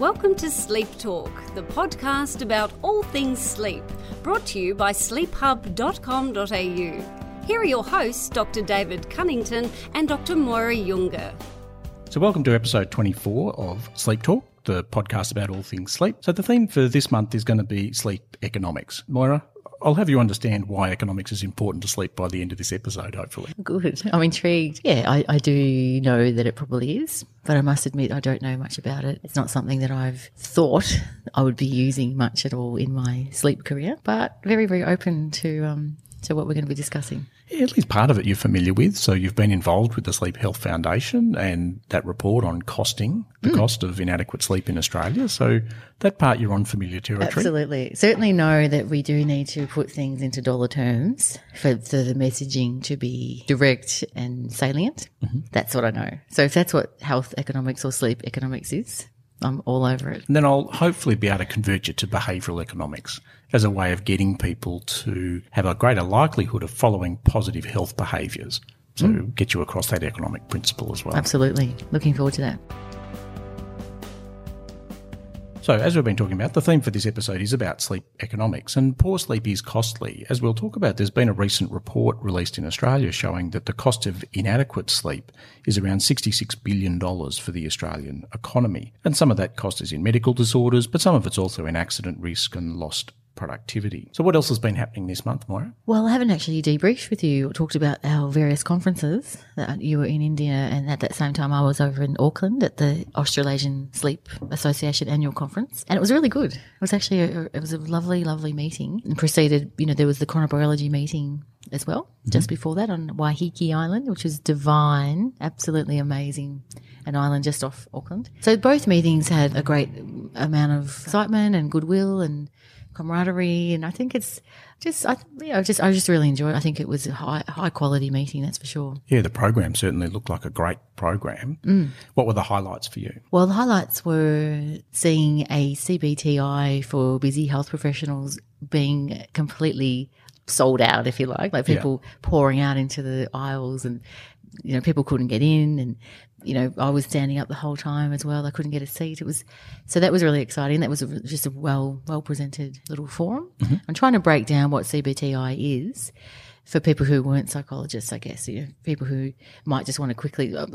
Welcome to Sleep Talk, the podcast about all things sleep, brought to you by sleephub.com.au. Here are your hosts, Dr. David Cunnington and Dr. Moira Junge. So, welcome to episode 24 of Sleep Talk, the podcast about all things sleep. So, the theme for this month is going to be sleep economics. Moira, I'll have you understand why economics is important to sleep by the end of this episode, hopefully. Good. I'm intrigued. Yeah, I, I do know that it probably is, but I must admit I don't know much about it. It's not something that I've thought I would be using much at all in my sleep career, but very, very open to um, to what we're going to be discussing. Yeah, at least part of it you're familiar with. So you've been involved with the Sleep Health Foundation and that report on costing, the mm. cost of inadequate sleep in Australia. So that part you're on familiar territory. Absolutely. Certainly know that we do need to put things into dollar terms for, for the messaging to be direct and salient. Mm-hmm. That's what I know. So if that's what health economics or sleep economics is, I'm all over it. And then I'll hopefully be able to convert you to behavioural economics as a way of getting people to have a greater likelihood of following positive health behaviours. So mm. get you across that economic principle as well. Absolutely. Looking forward to that. So, as we've been talking about, the theme for this episode is about sleep economics, and poor sleep is costly. As we'll talk about, there's been a recent report released in Australia showing that the cost of inadequate sleep is around $66 billion for the Australian economy. And some of that cost is in medical disorders, but some of it's also in accident risk and lost productivity. So, what else has been happening this month, Moira? Well, I haven't actually debriefed with you or talked about our various conferences. That you were in India, and at that same time, I was over in Auckland at the Australasian Sleep Association annual conference, and it was really good. It was actually a, it was a lovely, lovely meeting. And preceded, you know, there was the chronobiology meeting as well, mm-hmm. just before that on Waiheke Island, which was divine, absolutely amazing an island just off Auckland. So both meetings had a great amount of excitement and goodwill and camaraderie, and I think it's just I you know, just I just really enjoyed. it. I think it was a high high quality meeting, that's for sure. Yeah, the program certainly looked like a great program. Mm. What were the highlights for you? Well, the highlights were seeing a CBTI for busy health professionals being completely sold out, if you like, like people yeah. pouring out into the aisles and you know, people couldn't get in and, you know, I was standing up the whole time as well. I couldn't get a seat. It was, so that was really exciting. That was a, just a well, well presented little forum. Mm-hmm. I'm trying to break down what CBTI is for people who weren't psychologists, I guess, you know, people who might just want to quickly uh,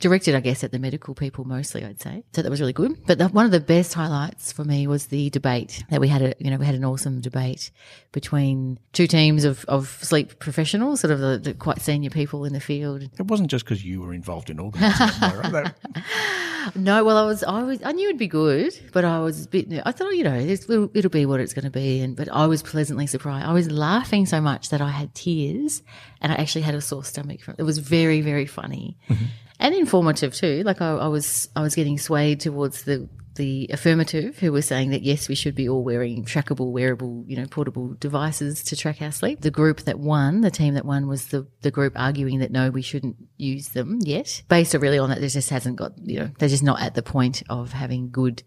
directed, I guess, at the medical people mostly, I'd say. So that was really good. But the, one of the best highlights for me was the debate that we had. A, you know, we had an awesome debate between two teams of, of sleep professionals, sort of the, the quite senior people in the field. It wasn't just because you were involved in organising it, No, well, I was, I was, I knew it'd be good, but I was a bit. I thought, you know, it'll, it'll be what it's going to be, and but I was pleasantly surprised. I was laughing so much that I had tears, and I actually had a sore stomach. From, it was very, very funny. Mm-hmm and informative too. Like I, I, was, I was getting swayed towards the the affirmative, who were saying that yes, we should be all wearing trackable, wearable, you know, portable devices to track our sleep. The group that won, the team that won, was the the group arguing that no, we shouldn't use them yet, based really on that. There just hasn't got, you know, they're just not at the point of having good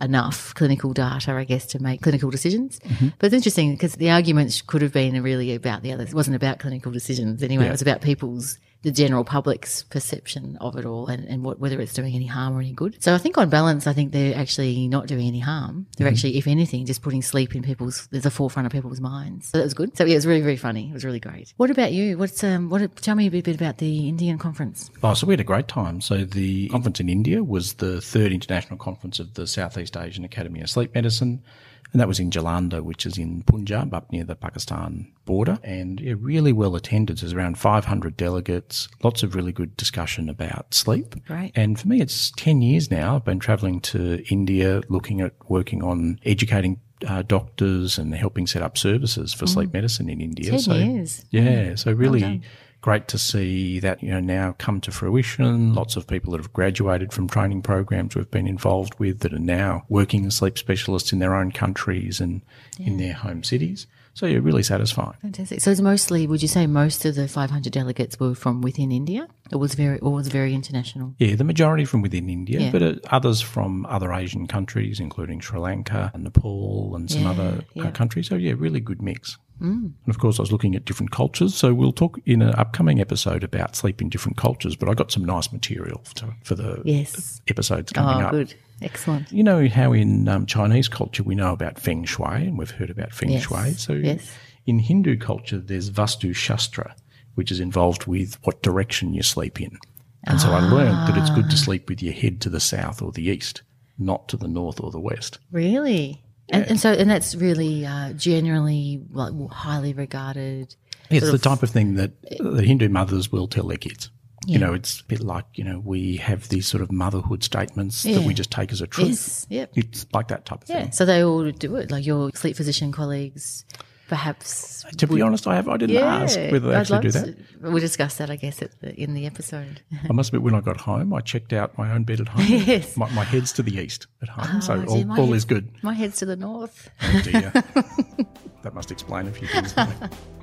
enough clinical data, I guess, to make clinical decisions. Mm-hmm. But it's interesting because the arguments could have been really about the others. It wasn't about clinical decisions anyway. Yeah. It was about people's the general public's perception of it all and, and what, whether it's doing any harm or any good. So I think on balance, I think they're actually not doing any harm. They're mm-hmm. actually, if anything, just putting sleep in people's, a forefront of people's minds. So that was good. So yeah, it was really, very funny. It was really great. What about you? What's, um, what, tell me a bit about the Indian conference. Oh, so we had a great time. So the conference in India was the third international conference of the Southeast Asian Academy of Sleep Medicine and that was in Jalandhar, which is in Punjab, up near the Pakistan border, and yeah, really well attended. There's around 500 delegates, lots of really good discussion about sleep. Right. And for me, it's 10 years now. I've been travelling to India, looking at working on educating uh, doctors and helping set up services for mm. sleep medicine in India. 10 so, years. Yeah, so really. Well great to see that you know now come to fruition. Lots of people that have graduated from training programs we've been involved with that are now working as sleep specialists in their own countries and yeah. in their home cities. So yeah, really satisfying. Fantastic. So it's mostly, would you say, most of the 500 delegates were from within India? It was very, or was very international. Yeah, the majority from within India, yeah. but uh, others from other Asian countries, including Sri Lanka, and Nepal, and some other uh, countries. So yeah, really good mix. Mm. And of course, I was looking at different cultures. So we'll talk in an upcoming episode about sleep in different cultures. But I got some nice material to, for the yes. episodes coming oh, up. Good. Excellent. You know how in um, Chinese culture we know about feng shui, and we've heard about feng Yes. shui. So Yes. in Hindu culture, there's Vastu Shastra, which is involved with what direction you sleep in. And so I learned that it's Ah. good to sleep with your head to the south or the east, not to the north or the west. Really? And, and so, and that's really uh, generally like highly regarded. It's the type of thing that the Hindu mothers will tell their kids. You know, it's a bit like, you know, we have these sort of motherhood statements that we just take as a truth. Yes. Yep. It's like that type of Yeah. thing. So they all do it. Like your sleep physician colleagues, perhaps. To be honest, I have I didn't ask whether they I'd actually do that. to- We'll discuss that, I guess, the, in the episode. I must admit, when I got home, I checked out my own bed at home. Yes. My, my head's to the east at home, so Oh, all, all head's- is good. My head's to the north. Oh dear. that must explain a few things.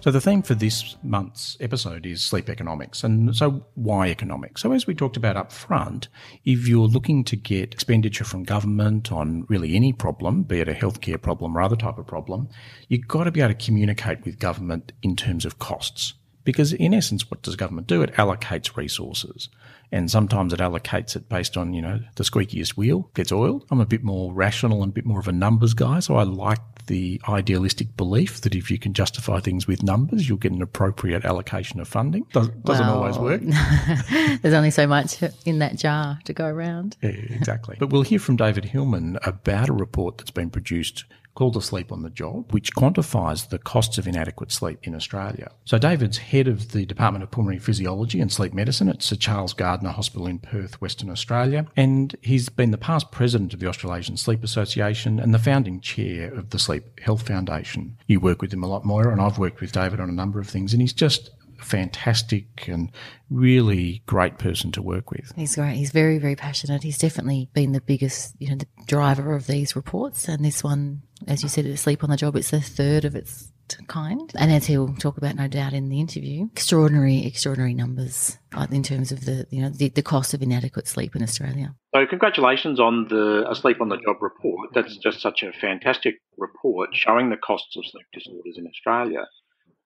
So the theme for this month's episode is sleep economics. And so why economics? So as we talked about up front, if you're looking to get expenditure from government on really any problem, be it a healthcare problem or other type of problem, you've got to be able to communicate with government in terms of costs. Because in essence, what does government do? It allocates resources. And sometimes it allocates it based on, you know, the squeakiest wheel gets oiled. I'm a bit more rational and a bit more of a numbers guy. So I like the idealistic belief that if you can justify things with numbers, you'll get an appropriate allocation of funding. Does, doesn't Well, always work. There's only so much in that jar to go around. Yeah, exactly. But we'll hear from David Hillman about a report that's been produced called The Sleep on the Job, which quantifies the costs of inadequate sleep in Australia. So David's head of the Department of Pulmonary Physiology and Sleep Medicine at Sir Charles Gairdner Hospital in Perth, Western Australia, and he's been the past president of the Australasian Sleep Association and the founding chair of the Sleep Health Foundation. You work with him a lot, Moira, and I've worked with David on a number of things, and he's just fantastic and really great person to work with. He's great. He's very, very passionate. He's definitely been the biggest, you know, the driver of these reports. And this one, as you said, it's sleep on the job. It's the third of its kind. And as he'll talk about, no doubt, in the interview, extraordinary, extraordinary numbers uh, in terms of the, you know, the, the cost of inadequate sleep in Australia. So, congratulations on the a Sleep on the Job report. That's just such a fantastic report showing the costs of sleep disorders in Australia.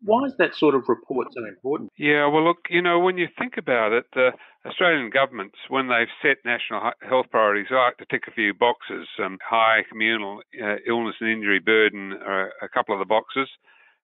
Why is that sort of report so important? Yeah, well, look, you know, when you think about it, the Australian governments, when they've set national health priorities, like to tick a few boxes. Um, high communal uh, illness and injury burden are a couple of the boxes.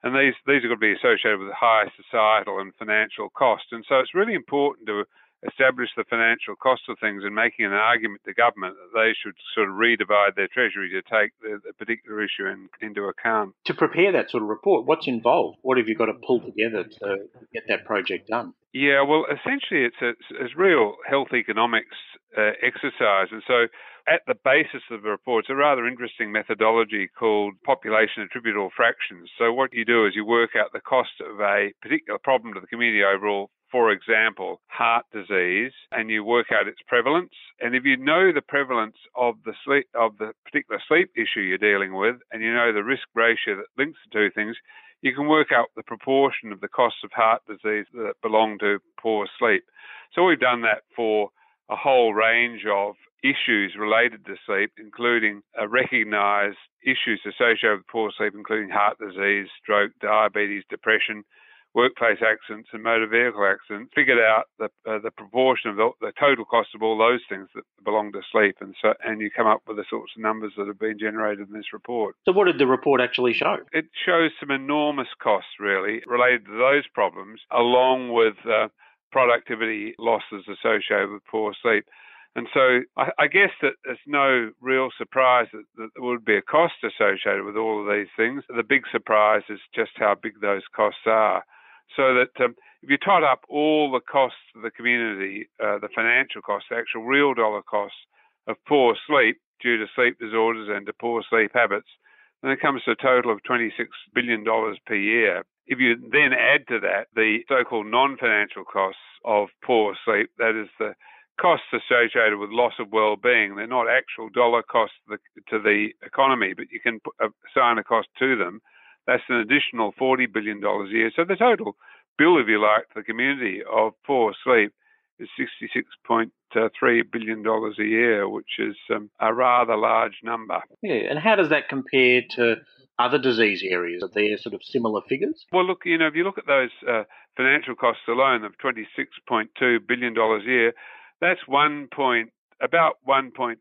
And these, these are going to be associated with high societal and financial cost. And so it's really important to establish the financial cost of things and making an argument to government that they should sort of redivide their treasury to take the, the particular issue in, into account. To prepare that sort of report, what's involved? What have you got to pull together to get that project done? Yeah, well, essentially, it's a, it's a real health economics uh, exercise, and so at the basis of the report, it's a rather interesting methodology called population attributable fractions. So what you do is you work out the cost of a particular problem to the community overall. For example, heart disease, and you work out its prevalence. And if you know the prevalence of the sleep of the particular sleep issue you're dealing with, and you know the risk ratio that links the two things, you can work out the proportion of the costs of heart disease that belong to poor sleep. So we've done that for a whole range of issues related to sleep, including uh, recognised issues associated with poor sleep, including heart disease, stroke, diabetes, depression, workplace accidents, and motor vehicle accidents. Figured out the uh, the proportion of the, the total cost of all those things that belong to sleep, and so and you come up with the sorts of numbers that have been generated in this report. So, what did the report actually show? It shows some enormous costs, really, related to those problems, along with uh, productivity losses associated with poor sleep. And so I, I guess that there's no real surprise that, that there would be a cost associated with all of these things. The big surprise is just how big those costs are. So that um, if you tot up all the costs of the community, uh, the financial costs, the actual real dollar costs of poor sleep due to sleep disorders and to poor sleep habits, then it comes to a total of $26 billion per year. If you then add to that the so called non financial costs of poor sleep, that is the costs associated with loss of well-being. They're not actual dollar costs to the, to the economy, but you can assign a cost to them. That's an additional $40 billion a year. So the total bill, if you like, to the community of poor sleep is $66.3 billion a year, which is um, a rather large number. Yeah, and how does that compare to other disease areas? Are there sort of similar figures? Well, look, you know, if you look at those uh, financial costs alone of $26.2 billion a year, That's one point, about 1.5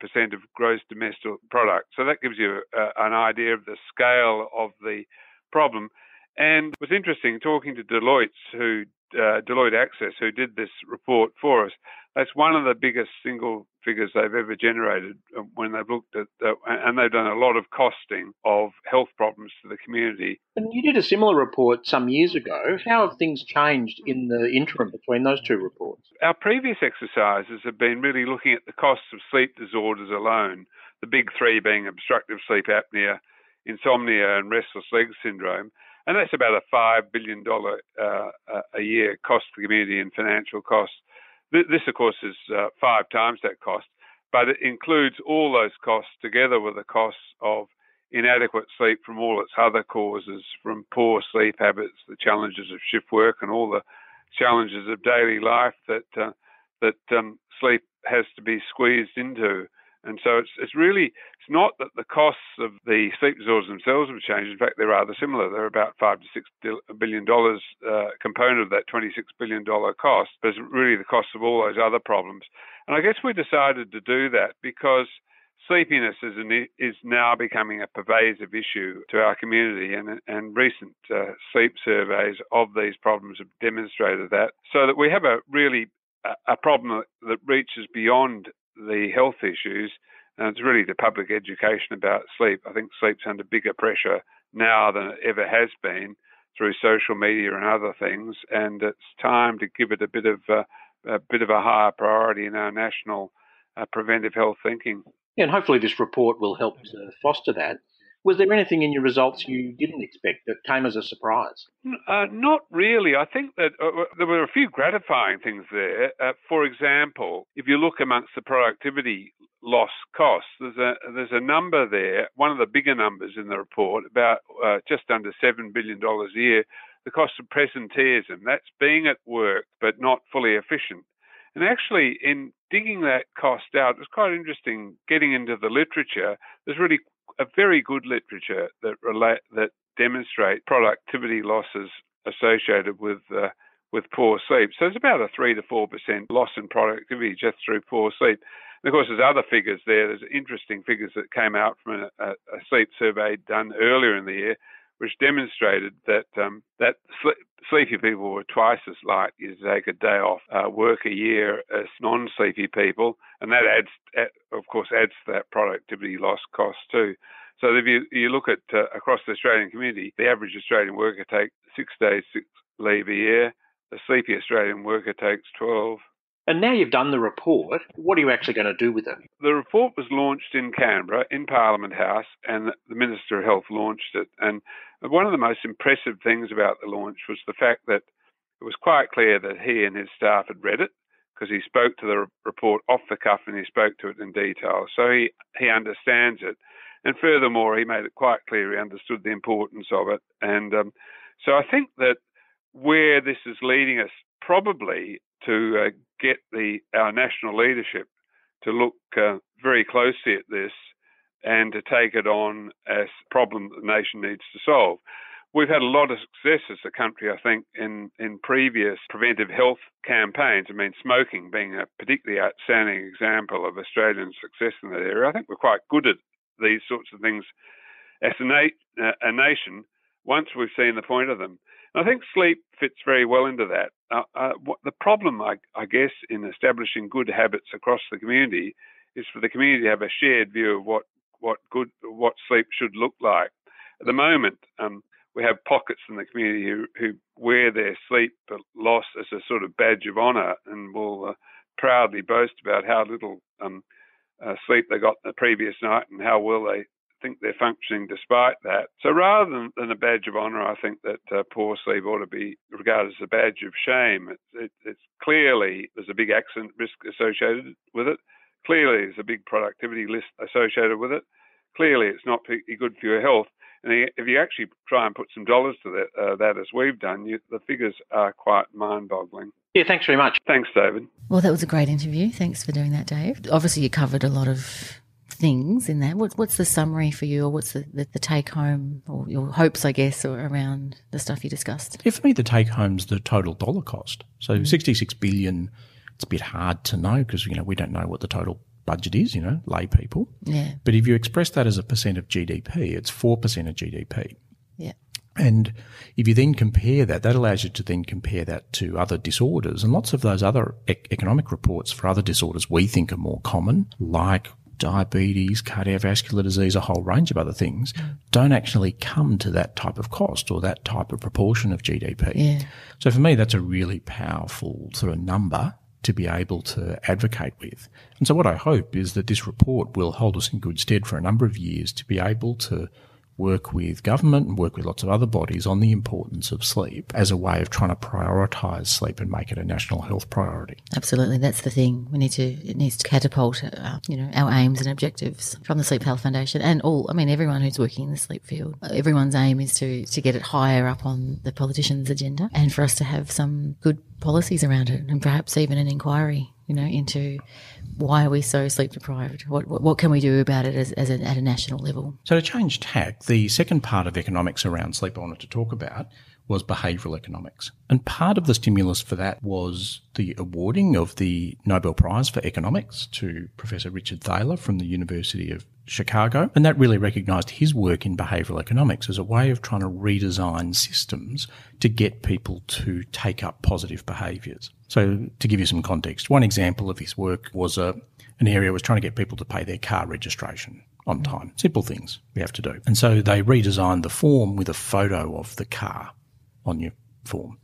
percent of gross domestic product. So that gives you uh, an idea of the scale of the problem. And it was interesting talking to Deloitte, who uh, Deloitte Access, who did this report for us. That's one of the biggest single figures they've ever generated uh, when they've looked at, the, and they've done a lot of costing of health problems to the community. And you did a similar report some years ago. How have things changed in the interim between those two reports? Our previous exercises have been really looking at the costs of sleep disorders alone, the big three being obstructive sleep apnea, insomnia, and restless leg syndrome and that's about a five billion dollar uh, a year cost to the community in financial costs. This, of course, is uh, five times that cost, but it includes all those costs together with the costs of inadequate sleep from all its other causes, from poor sleep habits, the challenges of shift work, and all the challenges of daily life that uh, that um, sleep has to be squeezed into. And so it's, it's really, it's not that the costs of the sleep disorders themselves have changed. In fact, they're rather similar. They're about five to six billion dollars uh, component of that $26 billion cost, but it's really the cost of all those other problems. And I guess we decided to do that because sleepiness is, an, is now becoming a pervasive issue to our community, and, and recent uh, sleep surveys of these problems have demonstrated that. So that we have a really a problem that reaches beyond the health issues, and it's really the public education about sleep. I think sleep's under bigger pressure now than it ever has been through social media and other things, and it's time to give it a bit of uh, a bit of a higher priority in our national uh, preventive health thinking. And hopefully this report will help to foster that. Was there anything in your results you didn't expect that came as a surprise? Uh, not really. I think that uh, uh, there were a few gratifying things there. Uh, for example, if you look amongst the productivity loss costs, there's a there's a number there. One of the bigger numbers in the report, about uh, just under seven billion dollars a year. The cost of presenteeism. That's being at work but not fully efficient. And actually, in digging that cost out, it's quite interesting getting into the literature. There's really a very good literature that relate that demonstrate productivity losses associated with uh, with poor sleep. So it's about a three to four percent loss in productivity just through poor sleep. And of course, there's other figures there. There's interesting figures that came out from a, a sleep survey done earlier in the year, which demonstrated that um, that sleepy people were twice as likely to take a day off uh, work a year as non-sleepy people, and that adds, of course, adds to that productivity loss cost too. So if you, you look at uh, across the Australian community, the average Australian worker takes six days six leave a year. The sleepy Australian worker takes 12. And now you've done the report, what are you actually going to do with it? The report was launched in Canberra in Parliament House, and the Minister of Health launched it. And one of the most impressive things about the launch was the fact that it was quite clear that he and his staff had read it because he spoke to the report off the cuff and he spoke to it in detail. So he, he understands it. And furthermore, he made it quite clear he understood the importance of it. And um, so I think that where this is leading us probably to uh, get the our national leadership to look uh, very closely at this and to take it on as a problem that the nation needs to solve. We've had a lot of success as a country, I think, in, in previous preventive health campaigns. I mean, smoking being a particularly outstanding example of Australian success in that area. I think we're quite good at these sorts of things as a, na- a nation once we've seen the point of them. And I think sleep fits very well into that. Uh, uh, what, the problem, I, I, guess, in establishing good habits across the community is for the community to have a shared view of what, what good what sleep should look like. At the moment, um, we have pockets in the community who, who, wear their sleep loss as a sort of badge of honour and will uh, proudly boast about how little um, uh, sleep they got the previous night and how well they think they're functioning despite that. So rather than, than a badge of honour, I think that uh, poor sleep ought to be regarded as a badge of shame. It, it, it's clearly there's a big accident risk associated with it. Clearly, there's a big productivity list associated with it. Clearly, it's not good for your health. And if you actually try and put some dollars to that, uh, that as we've done, you, the figures are quite mind-boggling. Yeah, thanks very much. Thanks, David. Well, that was a great interview. Thanks for doing that, Dave. Obviously, you covered a lot of things in that. What's what's the summary for you, or what's the, the, the, take home, or your hopes, I guess, or around the stuff you discussed? Yeah, for me, the take home's the total dollar cost. So mm. 66 billion it's a bit hard to know because, you know, we don't know what the total budget is, you know, lay people. Yeah. But if you express that as a percent of GDP, it's 4% of GDP. Yeah. And if you then compare that, that allows you to then compare that to other disorders. And lots of those other ec- economic reports for other disorders we think are more common, like diabetes, cardiovascular disease, a whole range of other things, don't actually come to that type of cost or that type of proportion of GDP. Yeah. So for me, that's a really powerful sort of number to be able to advocate with. And so what I hope is that this report will hold us in good stead for a number of years to be able to work with government and work with lots of other bodies on the importance of sleep as a way of trying to prioritise sleep and make it a national health priority. Absolutely, that's the thing. We need to it needs to catapult, uh, you know, our aims and objectives from the Sleep Health Foundation and all. I mean, everyone who's working in the sleep field. Everyone's aim is to to get it higher up on the politicians' agenda, and for us to have some good policies around it, and perhaps even an inquiry, you know, into why are we so sleep deprived? What what, what can we do about it as, as a, at a national level? So to change tack, the second part of economics around sleep I wanted to talk about was behavioural economics. And part of the stimulus for that was the awarding of the Nobel Prize for Economics to Professor Richard Thaler from the University of Chicago. And that really recognised his work in behavioural economics as a way of trying to redesign systems to get people to take up positive behaviours. So to give you some context, one example of his work was a, an area was trying to get people to pay their car registration on time. Simple things we have to do. And so they redesigned the form with a photo of the car on your form.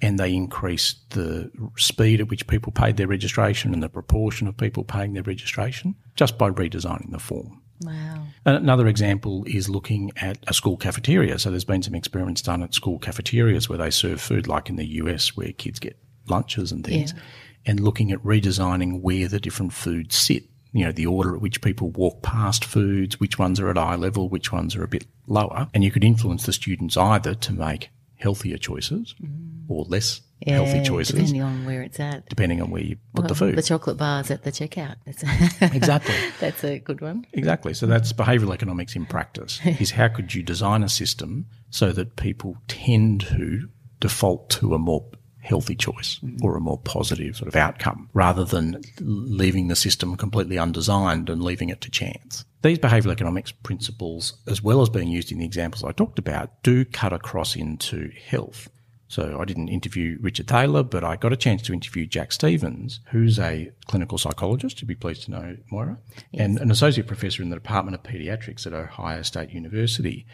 And they increased the speed at which people paid their registration and the proportion of people paying their registration just by redesigning the form. Wow. Another example is looking at a school cafeteria. So there's been some experiments done at school cafeterias where they serve food, like in the US, where kids get lunches and things, Yeah. and looking at redesigning where the different foods sit. You know, the order at which people walk past foods, which ones are at eye level, which ones are a bit lower. And you could influence the students either to make healthier choices mm. or less healthy choices, depending on where it's at. depending on where you put the food. The chocolate bars at the checkout. Exactly. That's a good one. Exactly. So that's behavioural economics in practice. is how could you design a system so that people tend to default to a more healthy choice mm-hmm. or a more positive sort of outcome rather than leaving the system completely undesigned and leaving it to chance. These behavioural economics principles, as well as being used in the examples I talked about, do cut across into health. So I didn't interview Richard Thaler, but I got a chance to interview Jack Stevens, who's a clinical psychologist, you'd be pleased to know, Moira, and an associate professor in the Department of Paediatrics at Ohio State University.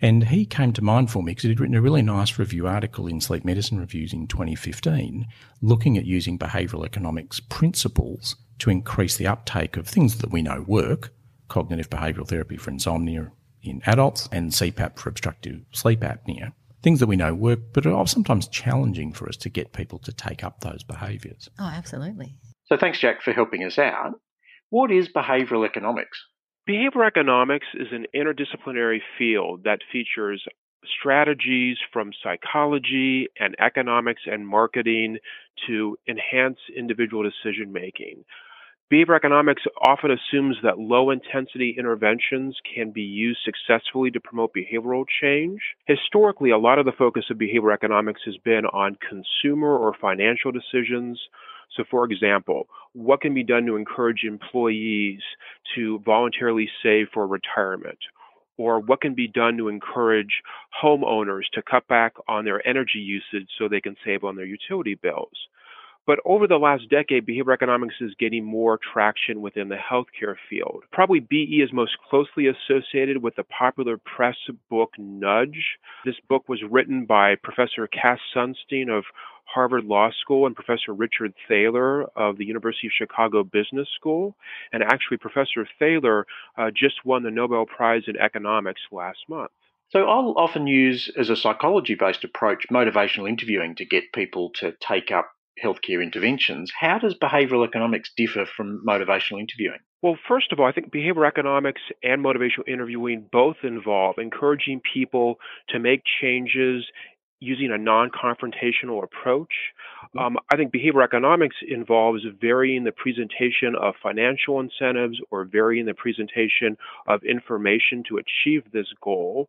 And he came to mind for me because he'd written a really nice review article in Sleep Medicine Reviews in 2015, looking at using behavioural economics principles to increase the uptake of things that we know work, cognitive behavioural therapy for insomnia in adults and CPAP for obstructive sleep apnea things that we know work, but are sometimes challenging for us to get people to take up those behaviours. Oh, absolutely. So thanks, Jack, for helping us out. What is behavioural economics? Behavioral economics is an interdisciplinary field that features strategies from psychology and economics and marketing to enhance individual decision making. Behavior economics often assumes that low intensity interventions can be used successfully to promote behavioral change. Historically, a lot of the focus of behavior economics has been on consumer or financial decisions. So, for example, what can be done to encourage employees to voluntarily save for retirement? Or what can be done to encourage homeowners to cut back on their energy usage so they can save on their utility bills? But over the last decade, behavior economics is getting more traction within the healthcare field. Probably BE is most closely associated with the popular press book Nudge. This book was written by Professor Cass Sunstein of Harvard Law School and Professor Richard Thaler of the University of Chicago Business School. And actually, Professor Thaler uh, just won the Nobel Prize in Economics last month. So I'll often use as a psychology based approach motivational interviewing to get people to take up healthcare interventions. How does behavioural economics differ from motivational interviewing? Well, first of all, I think behavioral economics and motivational interviewing both involve encouraging people to make changes using a non confrontational approach. Um, I think behavioral economics involves varying the presentation of financial incentives or varying the presentation of information to achieve this goal.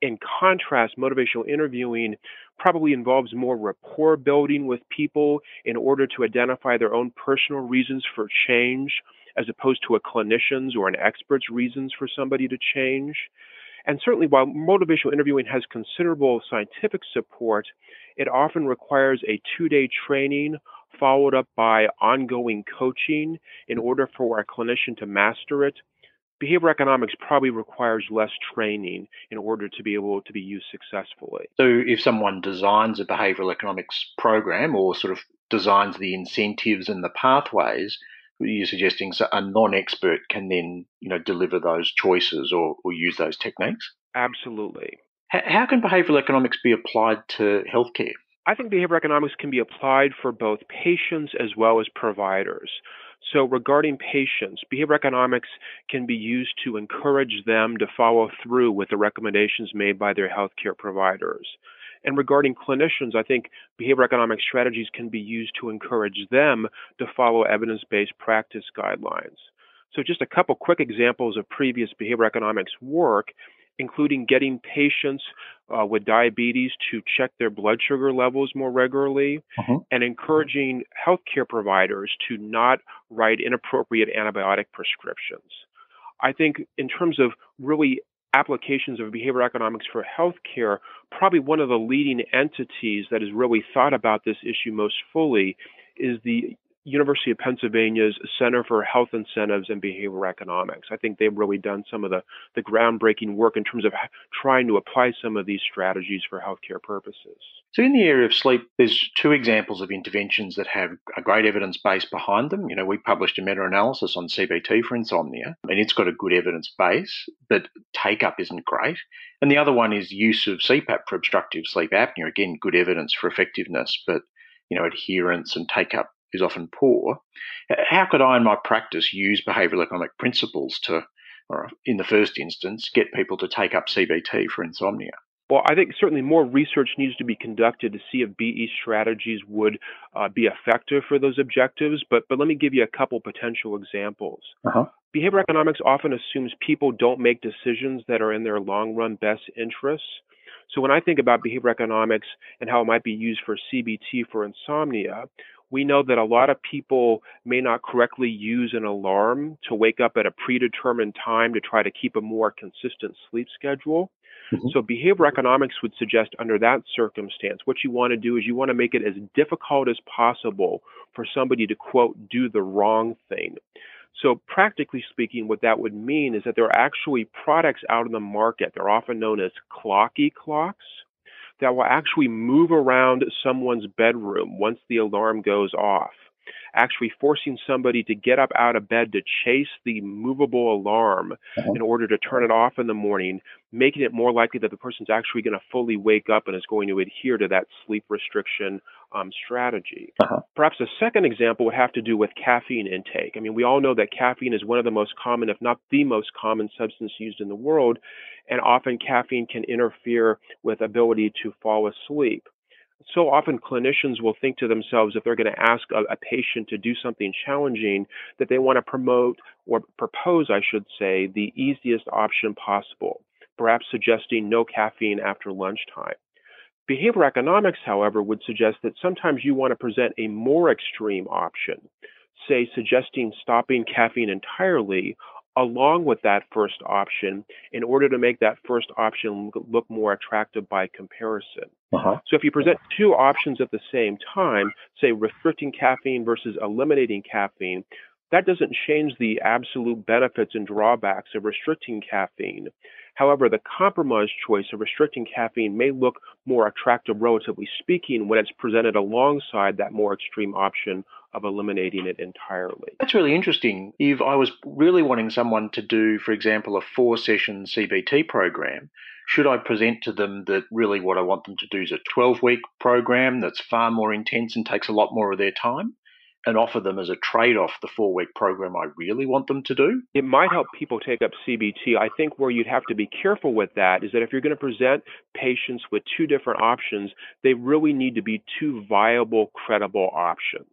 In contrast, motivational interviewing probably involves more rapport building with people in order to identify their own personal reasons for change, as opposed to a clinician's or an expert's reasons for somebody to change. And certainly, while motivational interviewing has considerable scientific support, it often requires a two day training followed up by ongoing coaching in order for a clinician to master it. Behavior economics probably requires less training in order to be able to be used successfully. So, if someone designs a behavioral economics program or sort of designs the incentives and the pathways, you're suggesting so a non-expert can then, you know, deliver those choices or, or use those techniques? Absolutely. how can behavioral economics be applied to healthcare? I think behavioral economics can be applied for both patients as well as providers. So, regarding patients, behavior economics can be used to encourage them to follow through with the recommendations made by their healthcare providers. And regarding clinicians, I think behavior economic strategies can be used to encourage them to follow evidence based practice guidelines. So, just a couple quick examples of previous behavior economics work including getting patients uh, with diabetes to check their blood sugar levels more regularly uh-huh. and encouraging healthcare providers to not write inappropriate antibiotic prescriptions. I think, in terms of really applications of behavior economics for healthcare, probably one of the leading entities that has really thought about this issue most fully is the University of Pennsylvania's Center for Health Incentives and Behavioral Economics. I think they've really done some of the, the groundbreaking work in terms of trying to apply some of these strategies for healthcare purposes. So, in the area of sleep, there's two examples of interventions that have a great evidence base behind them. You know, we published a meta analysis on CBT for insomnia, and it's got a good evidence base, but take up isn't great. And the other one is use of CPAP for obstructive sleep apnea. Again, good evidence for effectiveness, but you know, adherence and take up is often poor. How could I, in my practice, use behavioural economic principles to, or in the first instance, get people to take up CBT for insomnia? Well, I think certainly more research needs to be conducted to see if BE strategies would uh, be effective for those objectives. But but let me give you a couple potential examples. Uh-huh. Behavior economics often assumes people don't make decisions that are in their long run best interests. So when I think about behavior economics and how it might be used for CBT for insomnia, we know that a lot of people may not correctly use an alarm to wake up at a predetermined time to try to keep a more consistent sleep schedule. Mm-hmm. So, behavior economics would suggest under that circumstance, what you want to do is you want to make it as difficult as possible for somebody to, quote, do the wrong thing. So, practically speaking, what that would mean is that there are actually products out in the market. They're often known as clocky clocks that will actually move around someone's bedroom once the alarm goes off actually forcing somebody to get up out of bed to chase the movable alarm uh-huh. in order to turn it off in the morning, making it more likely that the person's actually going to fully wake up and is going to adhere to that sleep restriction um, strategy. Uh-huh. Perhaps a second example would have to do with caffeine intake. I mean, we all know that caffeine is one of the most common, if not the most common substance used in the world, and often caffeine can interfere with ability to fall asleep so often clinicians will think to themselves if they're going to ask a, a, patient to do something challenging that they want to promote or propose, I should say, the easiest option possible, perhaps suggesting no caffeine after lunchtime. Behavior economics, however, would suggest that sometimes you want to present a more extreme option, say suggesting stopping caffeine entirely along with that first option in order to make that first option look more attractive by comparison. Uh-huh. So if you present two options at the same time, say restricting caffeine versus eliminating caffeine, that doesn't change the absolute benefits and drawbacks of restricting caffeine. However, the compromise choice of restricting caffeine may look more attractive, relatively speaking, when it's presented alongside that more extreme option of eliminating it entirely. That's really interesting. If I was really wanting someone to do, for example, a four session CBT program, should I present to them that really what I want them to do is a 12 week program that's far more intense and takes a lot more of their time? And offer them as a trade off the four week program I really want them to do? It might help people take up CBT. I think where you'd have to be careful with that is that if you're going to present patients with two different options, they really need to be two viable, credible options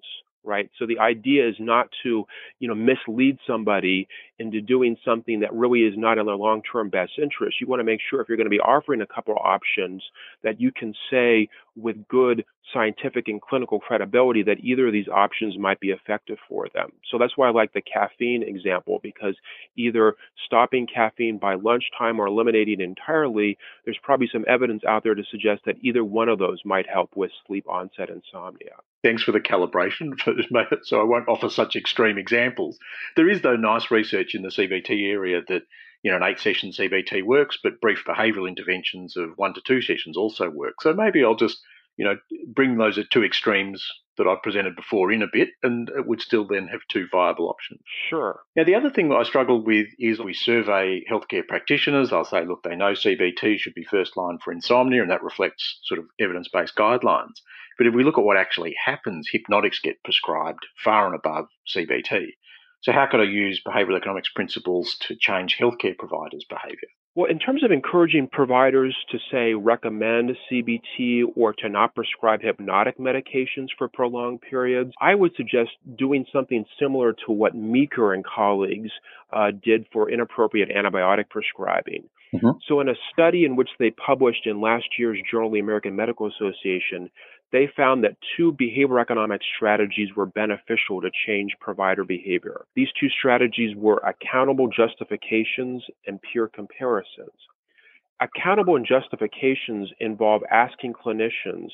right? So the idea is not to, you know, mislead somebody into doing something that really is not in their long-term best interest. You want to make sure if you're going to be offering a couple of options that you can say with good scientific and clinical credibility that either of these options might be effective for them. So that's why I like the caffeine example because either stopping caffeine by lunchtime or eliminating it entirely, there's probably some evidence out there to suggest that either one of those might help with sleep onset insomnia. Thanks for the calibration, so I won't offer such extreme examples. There is, though, nice research in the CBT area that you know, an eight session CBT works, but brief behavioural interventions of one to two sessions also work. So maybe I'll just, you know, bring those two extremes that I presented before in a bit, and it would still then have two viable options. Sure. Now, the other thing that I struggle with is we survey healthcare practitioners. I'll say, look, they know CBT should be first line for insomnia, and that reflects sort of evidence based guidelines. But if we look at what actually happens, hypnotics get prescribed far and above CBT. So, how could I use behavioural economics principles to change healthcare providers' behaviour? Well, in terms of encouraging providers to say recommend CBT or to not prescribe hypnotic medications for prolonged periods, I would suggest doing something similar to what Meeker and colleagues uh, did for inappropriate antibiotic prescribing. Mm-hmm. So, in a study in which they published in last year's Journal of the American Medical Association, they found that two behavioral economic strategies were beneficial to change provider behavior. These two strategies were accountable justifications and peer comparisons. Accountable and justifications involve asking clinicians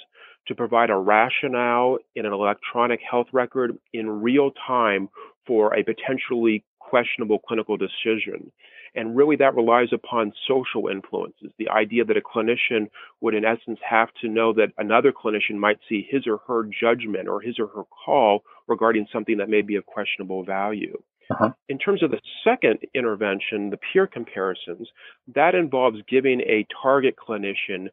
to provide a rationale in an electronic health record in real time for a potentially questionable clinical decision. And really, that relies upon social influences. The idea that a clinician would, in essence, have to know that another clinician might see his or her judgment or his or her call regarding something that may be of questionable value. Uh-huh. In terms of the second intervention, the peer comparisons, that involves giving a target clinician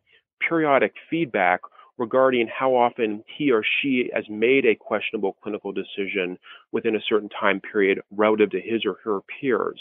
periodic feedback regarding how often he or she has made a questionable clinical decision within a certain time period relative to his or her peers.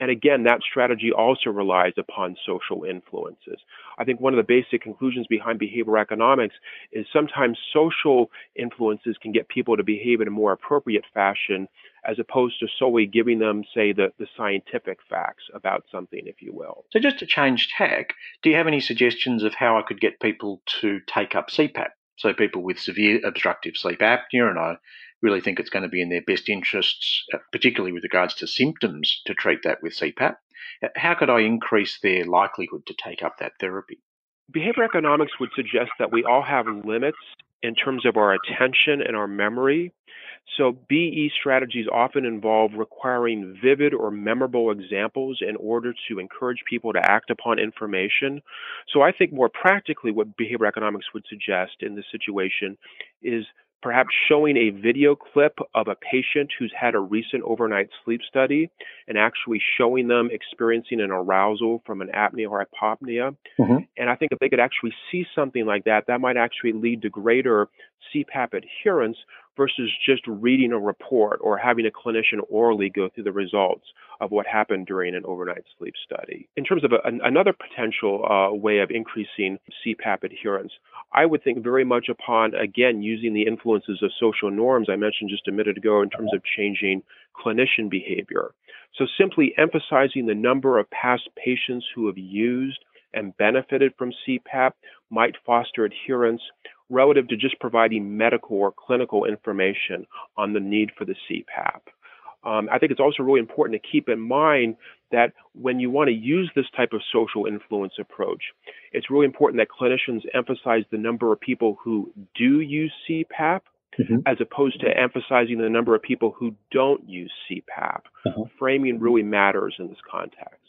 And again, that strategy also relies upon social influences. I think one of the basic conclusions behind behavioral economics is sometimes social influences can get people to behave in a more appropriate fashion as opposed to solely giving them, say, the, the scientific facts about something, if you will. So, just to change tack, do you have any suggestions of how I could get people to take up CPAP? So, people with severe obstructive sleep apnea, and I really think it's going to be in their best interests, uh, particularly with regards to symptoms, to treat that with CPAP. Uh, how could I increase their likelihood to take up that therapy? Behavior economics would suggest that we all have limits in terms of our attention and our memory. So, BE strategies often involve requiring vivid or memorable examples in order to encourage people to act upon information. So, I think more practically, what behavior economics would suggest in this situation is perhaps showing a video clip of a patient who's had a recent overnight sleep study and actually showing them experiencing an arousal from an apnea or hypopnea. Mm-hmm. And I think if they could actually see something like that, that might actually lead to greater CPAP adherence versus just reading a report or having a clinician orally go through the results of what happened during an overnight sleep study. In terms of a, an, another potential uh, way of increasing CPAP adherence, I would think very much upon, again, using the influences of social norms I mentioned just a minute ago in terms of changing clinician behavior. So simply emphasizing the number of past patients who have used and benefited from CPAP might foster adherence relative to just providing medical or clinical information on the need for the CPAP. Um, I think it's also really important to keep in mind that when you want to use this type of social influence approach, it's really important that clinicians emphasize the number of people who do use CPAP mm-hmm. as opposed to emphasizing the number of people who don't use CPAP. Uh-huh. Framing really matters in this context.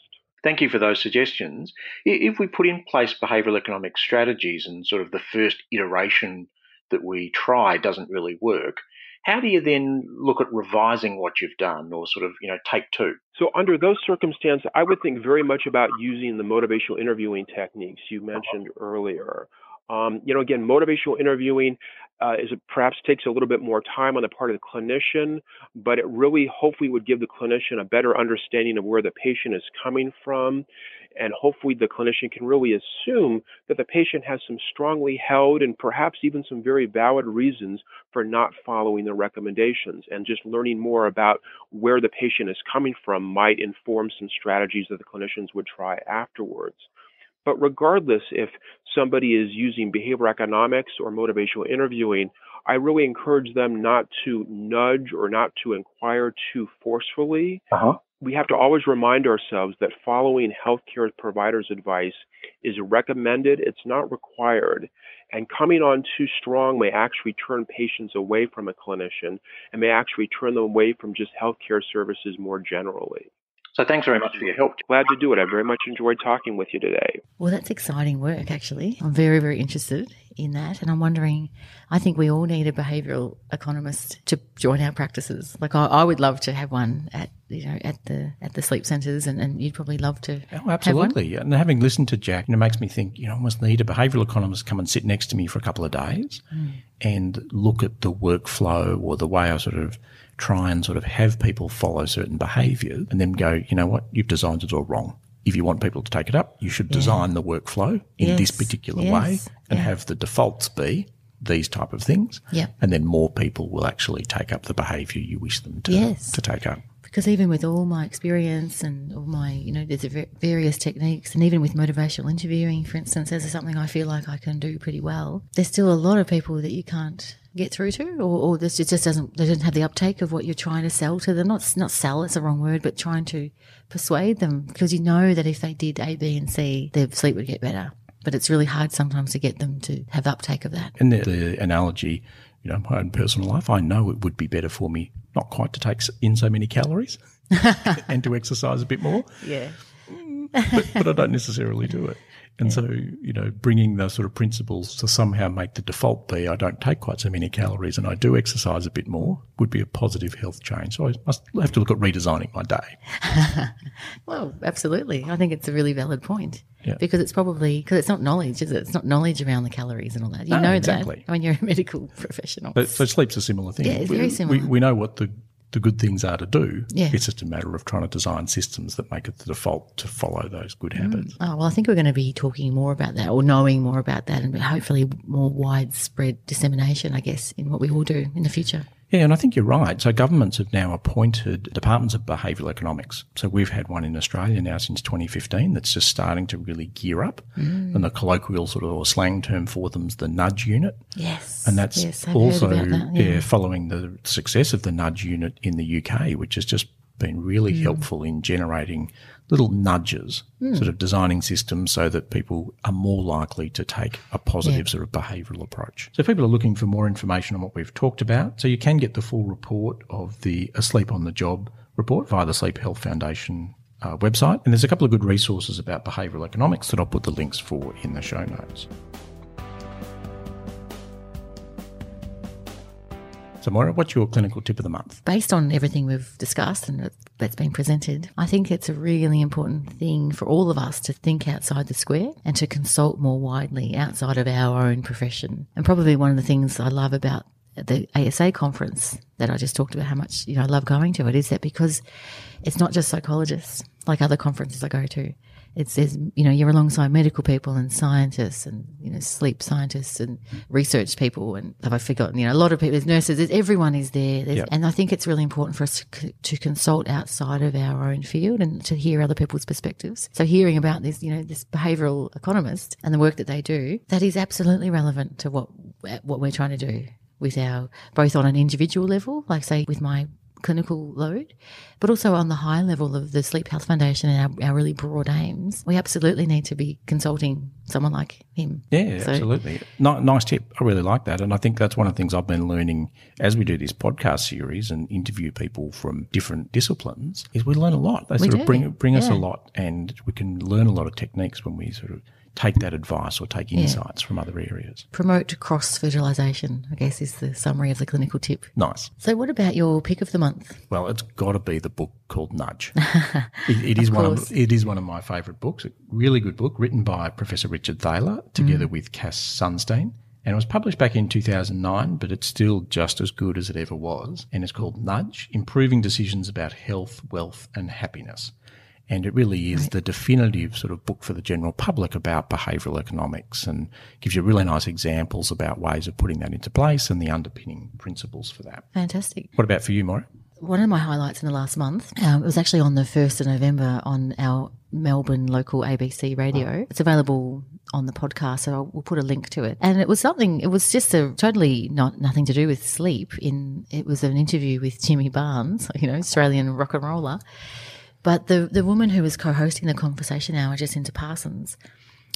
Thank you for those suggestions. If we put in place behavioral economic strategies and sort of the first iteration that we try doesn't really work, how do you then look at revising what you've done or sort of, you know, take two? So under those circumstances, I would think very much about using the motivational interviewing techniques you mentioned earlier. Um, you know, again, motivational interviewing uh, is perhaps takes a little bit more time on the part of the clinician, but it really hopefully would give the clinician a better understanding of where the patient is coming from. And hopefully the clinician can really assume that the patient has some strongly held and perhaps even some very valid reasons for not following the recommendations. And just learning more about where the patient is coming from might inform some strategies that the clinicians would try afterwards. But regardless if somebody is using behavioral economics or motivational interviewing, I really encourage them not to nudge or not to inquire too forcefully. Uh-huh. We have to always remind ourselves that following healthcare providers' advice is recommended, it's not required. And coming on too strong may actually turn patients away from a clinician and may actually turn them away from just healthcare services more generally. So thanks very much for your help. Glad to do it. I very much enjoyed talking with you today. Well, that's exciting work, actually. I'm very, very interested in that. And I'm wondering, I think we all need a behavioral economist to join our practices. Like I, I would love to have one at, you know, at the, at the sleep centres and, and you'd probably love to. Oh, absolutely. And having listened to Jack, it makes me think, you know, I almost need a behavioural economist come and sit next to me for a couple of days Mm. and look at the workflow or the way I sort of try and sort of have people follow certain behaviours and then go, you know what, you've designed it all wrong. If you want people to take it up, you should design the workflow in this particular yes, way and yeah. have the defaults be these type of things. Yeah. And then more people will actually take up the behaviour you wish them to, Yes. to take up. Because even with all my experience and all my, you know, there's various techniques, and even with motivational interviewing, for instance, as something I feel like I can do pretty well, there's still a lot of people that you can't get through to, or, or this it just doesn't, they don't have the uptake of what you're trying to sell to them. Not not sell, it's the wrong word, but trying to persuade them because you know that if they did A, B, and C, their sleep would get better. But it's really hard sometimes to get them to have uptake of that. And the, the analogy, you know, my own personal life, I know it would be better for me not quite to take in so many calories and to exercise a bit more, Yeah. But, but I don't necessarily do it. And so, you know, bringing those sort of principles to somehow make the default be I don't take quite so many calories and I do exercise a bit more would be a positive health change. So I must have to look at redesigning my day. Well, absolutely. I think it's a really valid point. Yeah. Because it's probably because it's not knowledge, is it? It's not knowledge around the calories and all that. You No, know exactly. that when you're a medical professional. But so sleep's a similar thing. Yeah, it's We- very similar. We, we know what the, the good things are to do. Yeah. It's just a matter of trying to design systems that make it the default to follow those good mm. habits. oh, well, I think we're going to be talking more about that or knowing more about that and hopefully more widespread dissemination, I guess, in what we all do in the future. Yeah, and I think you're right. So governments have now appointed departments of behavioural economics. So we've had one in Australia now since 2015 that's just starting to really gear up. And the colloquial sort of or slang term for them is the nudge unit. Yes. And that's yes, also that. yeah. Yeah. following the success of the nudge unit in the UK, which has just been really Mm. helpful in generating little nudges, Mm. sort of designing systems so that people are more likely to take a positive sort of behavioural approach. So if people are looking for more information on what we've talked about, so you can get the full report of the Asleep on the Job report via the Sleep Health Foundation uh, website. And there's a couple of good resources about behavioural economics that I'll put the links for in the show notes. So, Moira, what's your clinical tip of the month? based on everything we've discussed and that's been presented, I think it's a really important thing for all of us to think outside the square and to consult more widely outside of our own profession. And probably one of the things I love about the ASA conference that I just talked about how much you know I love going to it is that because it's not just psychologists like other conferences I go to. It's there's you know you're alongside medical people and scientists and you know sleep scientists and research people and have I forgotten you know a lot of people there's nurses there's, everyone is there Yep. and I think it's really important for us to, to consult outside of our own field and to hear other people's perspectives. So hearing about this you know this behavioural economist and the work that they do that is absolutely relevant to what what we're trying to do with our both on an individual level like say with my clinical load, but also on the high level of the Sleep Health Foundation and our, our really broad aims, we absolutely need to be consulting someone like him. Yeah, So- absolutely. Ni- nice tip. I really like that. And I think that's one of the things I've been learning as we do this podcast series and interview people from different disciplines is we learn a lot. They sort do. of bring, bring us a lot and we can learn a lot of techniques when we sort of take that advice or take insights from other areas. Promote cross fertilization, I guess, is the summary of the clinical tip. Nice. So, what about your pick of the month? Well, it's got to be the book called Nudge. it, it is one course. of it is one of my favourite books. A really good book written by Professor Richard Thaler together mm. with Cass Sunstein And it was published back in 2009, but it's still just as good as it ever was. And it's called Nudge Improving Decisions About Health, Wealth, and Happiness. And it really is the definitive sort of book for the general public about behavioural economics and gives you really nice examples about ways of putting that into place and the underpinning principles for that. Fantastic. What about for you, Moira? One of my highlights in the last month, um, it was actually on the 1st of November on our Melbourne local ABC radio. It's available on the podcast, so we'll put a link to it. And it was something, it was just a totally not nothing to do with sleep. In It was an interview with Jimmy Barnes, you know, Australian rock and roller. But the, the woman who was co hosting the conversation hour, Jacinta Parsons,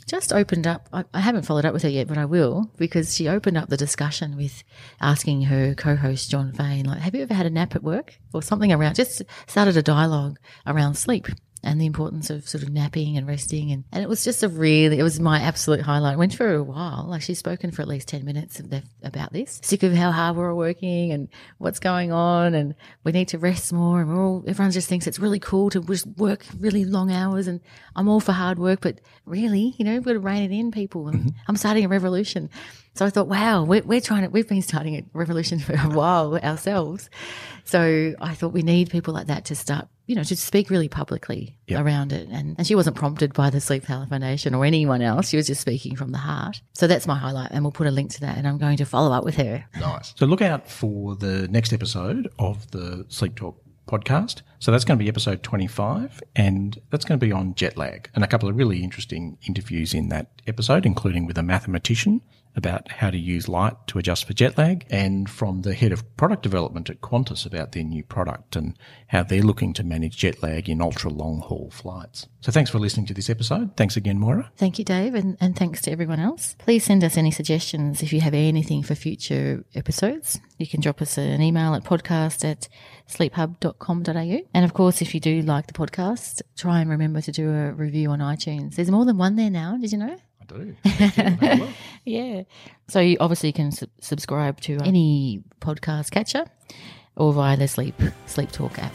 just opened up. I, I, haven't followed up with her yet, but I will because she opened up the discussion with asking her co-host Jon Faine, like, "Have you ever had a nap at work?" or something around. Just started a dialogue around sleep and the importance of sort of napping and resting. And, and it was just a really, it was my absolute highlight. Went for a while. Like she's spoken for at least 10 minutes about this. Sick of how hard we're all working and what's going on. And we need to rest more. And we're all, everyone just thinks it's really cool to just work really long hours. And I'm all for hard work, but really, you know, we've got to rein it in, people. And mm-hmm. I'm starting a revolution. So I thought, wow, we're, we're trying to, we've been starting a revolution for a while ourselves. So I thought we need people like that to start, you know, to speak really publicly yep. around it. And, and she wasn't prompted by the Sleep Health Foundation or anyone else. She was just speaking from the heart. So that's my highlight. And we'll put a link to that. And I'm going to follow up with her. Nice. So look out for the next episode of the Sleep Talk podcast. So that's going to be episode 25, and that's going to be on jet lag and a couple of really interesting interviews in that episode, including with a mathematician about how to use light to adjust for jet lag, and from the head of product development at Qantas about their new product and how they're looking to manage jet lag in ultra long haul flights. So thanks for listening to this episode. Thanks again, Moira. Thank you, Dave, and, and thanks to everyone else. Please send us any suggestions if you have anything for future episodes. You can drop us an email at podcast at sleephub.com.au. And of course, if you do like the podcast, try and remember to do a review on iTunes. There's more than one there now. Did you know? I do. yeah. So you obviously can su- subscribe to any podcast catcher or via the Sleep Sleep Talk app.